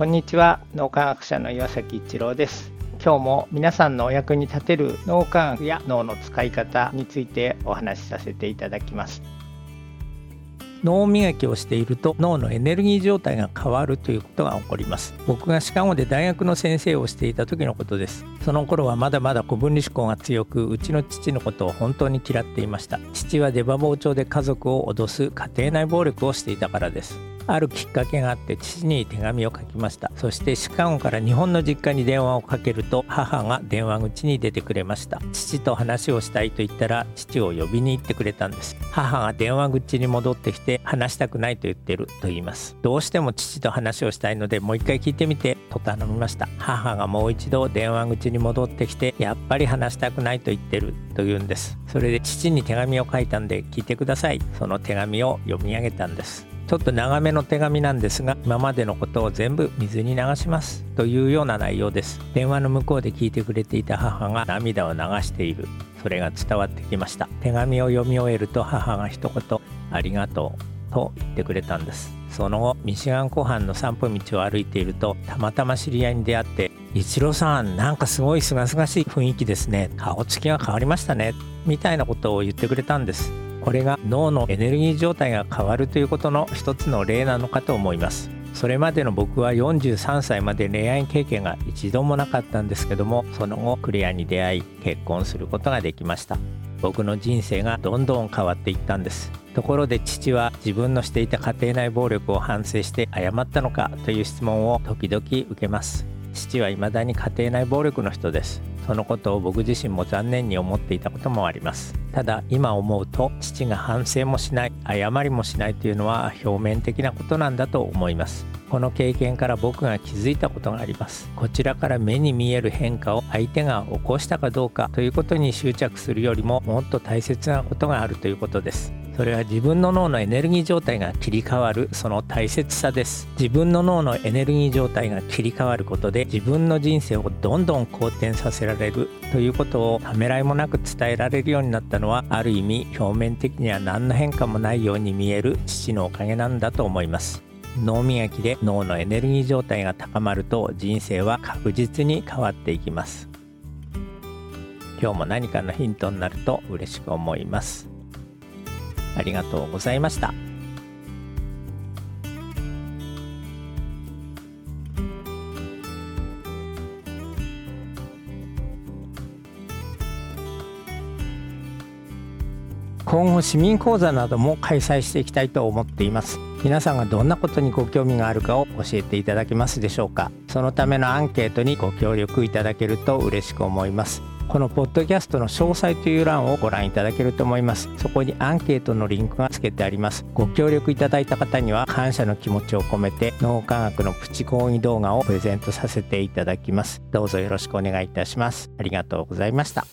こんにちは。脳科学者の岩崎一郎です。今日も皆さんのお役に立てる脳科学や脳の使い方についてお話しさせていただきます。脳磨きをしていると脳のエネルギー状態が変わるということが起こります。僕がシカゴで大学の先生をしていた時のことです。その頃はまだまだ古分離思考が強くうちの父のことを本当に嫌っていました。父は出刃包丁で家族を脅す家庭内暴力をしていたからです。あるきっかけがあって父に手紙を書きました。そしてシカゴから日本の実家に電話をかけると母が電話口に出てくれました。父と話をしたいと言ったら父を呼びに行ってくれたんです。母が電話口に戻ってきて話したくないと言ってると言います。どうしても父と話をしたいのでもう一回聞いてみてと頼みました。母がもう一度電話口に戻ってきてやっぱり話したくないと言ってると言うんです。それで父に手紙を書いたんで聞いてください。その手紙を読み上げたんです。ちょっと長めの手紙なんですが今までのことを全部水に流しますというような内容です。電話の向こうで聞いてくれていた母が涙を流している。それが伝わってきました。手紙を読み終えると母が一言ありがとうと言ってくれたんです。その後ミシガン湖畔の散歩道を歩いているとたまたま知り合いに出会って「一郎さんなんかすごい清々しい雰囲気ですね。顔つきが変わりましたね」みたいなことを言ってくれたんです。これが脳のエネルギー状態が変わるということの一つの例なのかと思います。それまでの僕は43歳まで恋愛経験が一度もなかったんですけどもその後クレアに出会い結婚することができました。僕の人生がどんどん変わっていったんです。ところで父は自分のしていた家庭内暴力を反省して謝ったのかという質問を時々受けます。父は未だに家庭内暴力の人です。そのことを僕自身も残念に思っていたこともあります。ただ今思うと父が反省もしない謝りもしないというのは表面的なことなんだと思います。この経験から僕が気づいたことがあります。こちらから目に見える変化を相手が起こしたかどうかということに執着するよりももっと大切なことがあるということです。それは自分の脳のエネルギー状態が切り替わるその大切さです。自分の脳のエネルギー状態が切り替わることで自分の人生をどんどん好転させられる。ということをためらいもなく伝えられるようになったのはある意味表面的には何の変化もないように見える父のおかげなんだと思います。脳磨きで脳のエネルギー状態が高まると人生は確実に変わっていきます。今日も何かのヒントになると嬉しく思います。ありがとうございました。今後市民講座なども開催していきたいと思っています。皆さんがどんなことにご興味があるかを教えていただけますでしょうか。そのためのアンケートにご協力いただけると嬉しく思います。このポッドキャストの詳細という欄をご覧いただけると思います。そこにアンケートのリンクが付けてあります。ご協力いただいた方には感謝の気持ちを込めて脳科学のプチ講義動画をプレゼントさせていただきます。どうぞよろしくお願いいたします。ありがとうございました。